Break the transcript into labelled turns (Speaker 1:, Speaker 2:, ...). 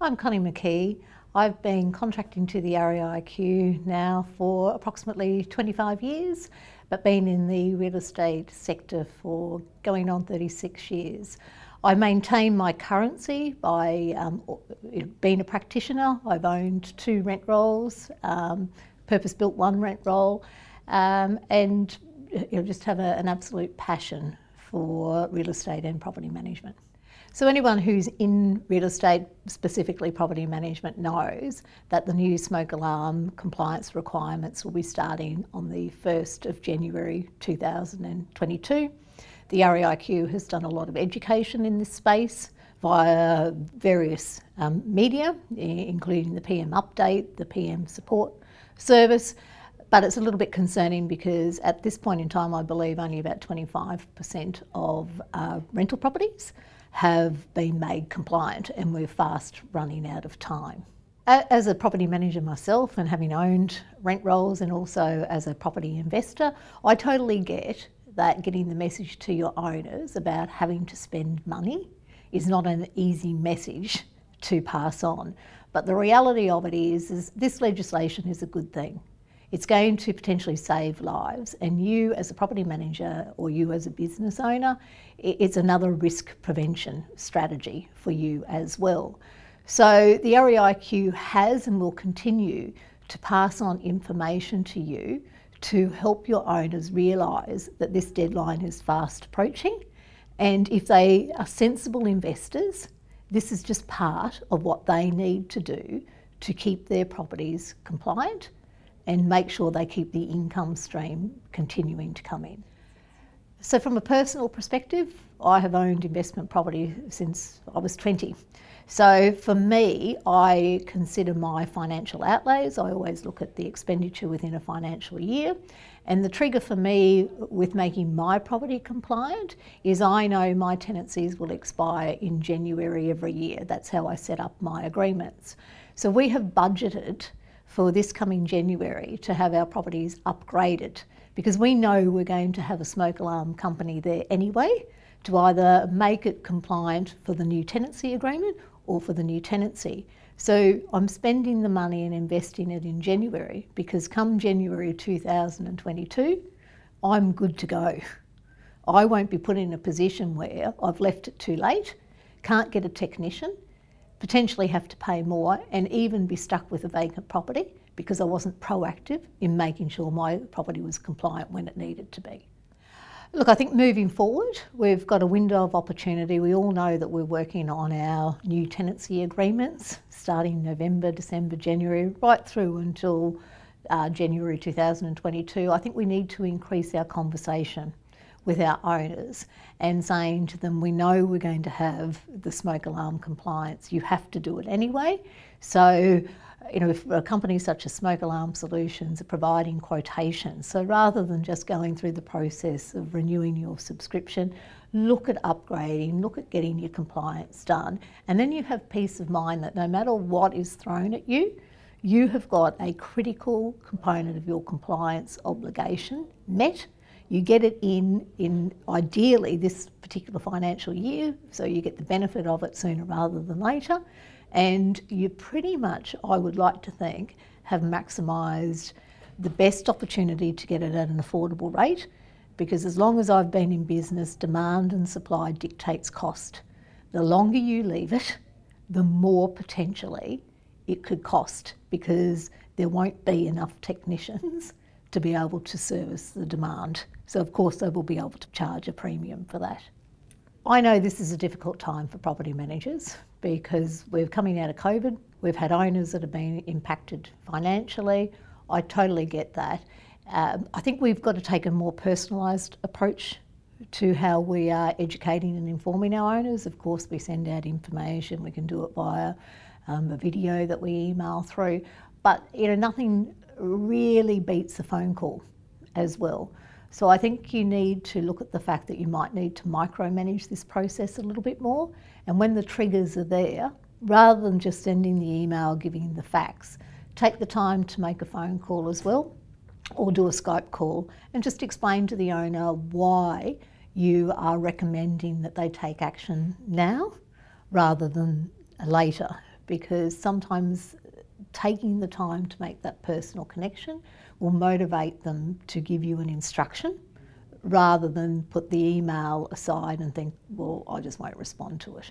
Speaker 1: I'm Connie McKee. I've been contracting to the REIQ now for approximately 25 years, but been in the real estate sector for going on 36 years. I maintain my currency by um, being a practitioner. I've owned two rent rolls, um, purpose-built one rent roll, um, and you know, just have a, an absolute passion for real estate and property management. So anyone who's in real estate, specifically property management, knows that the new smoke alarm compliance requirements will be starting on the 1st of January 2022. The REIQ has done a lot of education in this space via various um, media, including the PM update, the PM support service, but it's a little bit concerning because at this point in time, I believe only about 25% of uh, rental properties have been made compliant and we're fast running out of time. As a property manager myself and having owned rent rolls and also as a property investor, I totally get that getting the message to your owners about having to spend money is not an easy message to pass on. But the reality of it is, is this legislation is a good thing. It's going to potentially save lives, and you as a property manager or you as a business owner, it's another risk prevention strategy for you as well. So the REIQ has and will continue to pass on information to you to help your owners realise that this deadline is fast approaching. And if they are sensible investors, this is just part of what they need to do to keep their properties compliant and make sure they keep the income stream continuing to come in. So, from a personal perspective, I have owned investment property since I was 20. So for me, I consider my financial outlays. I always look at the expenditure within a financial year. And the trigger for me with making my property compliant is I know my tenancies will expire in January every year. That's how I set up my agreements. So we have budgeted for this coming January to have our properties upgraded because we know we're going to have a smoke alarm company there anyway to either make it compliant for the new tenancy agreement or for the new tenancy. So I'm spending the money and investing it in January because come January 2022, I'm good to go. I won't be put in a position where I've left it too late, can't get a technician, potentially have to pay more and even be stuck with a vacant property because I wasn't proactive in making sure my property was compliant when it needed to be. Look, I think moving forward, we've got a window of opportunity. We all know that we're working on our new tenancy agreements starting November, December, January, right through until uh, January 2022. I think we need to increase our conversation with our owners and saying to them, we know we're going to have the smoke alarm compliance. You have to do it anyway. So you know, if a company such as Smoke Alarm Solutions are providing quotations, so rather than just going through the process of renewing your subscription, look at upgrading, look at getting your compliance done, and then you have peace of mind that no matter what is thrown at you, you have got a critical component of your compliance obligation met. You get it in, in ideally this particular financial year, so you get the benefit of it sooner rather than later. And you pretty much, I would like to think, have maximised the best opportunity to get it at an affordable rate because as long as I've been in business, demand and supply dictates cost. The longer you leave it, the more potentially it could cost because there won't be enough technicians to be able to service the demand. So of course they will be able to charge a premium for that. I know this is a difficult time for property managers because we're coming out of COVID. We've had owners that have been impacted financially. I totally get that. Um, I think we've got to take a more personalised approach to how we are educating and informing our owners. Of course, we send out information. We can do it via um, a video that we email through, but you know nothing really beats a phone call as well. So I think you need to look at the fact that you might need to micromanage this process a little bit more. And when the triggers are there, rather than just sending the email giving the facts, take the time to make a phone call as well or do a Skype call and just explain to the owner why you are recommending that they take action now rather than later because sometimes taking the time to make that personal connection will motivate them to give you an instruction rather than put the email aside and think, well, I just won't respond to it.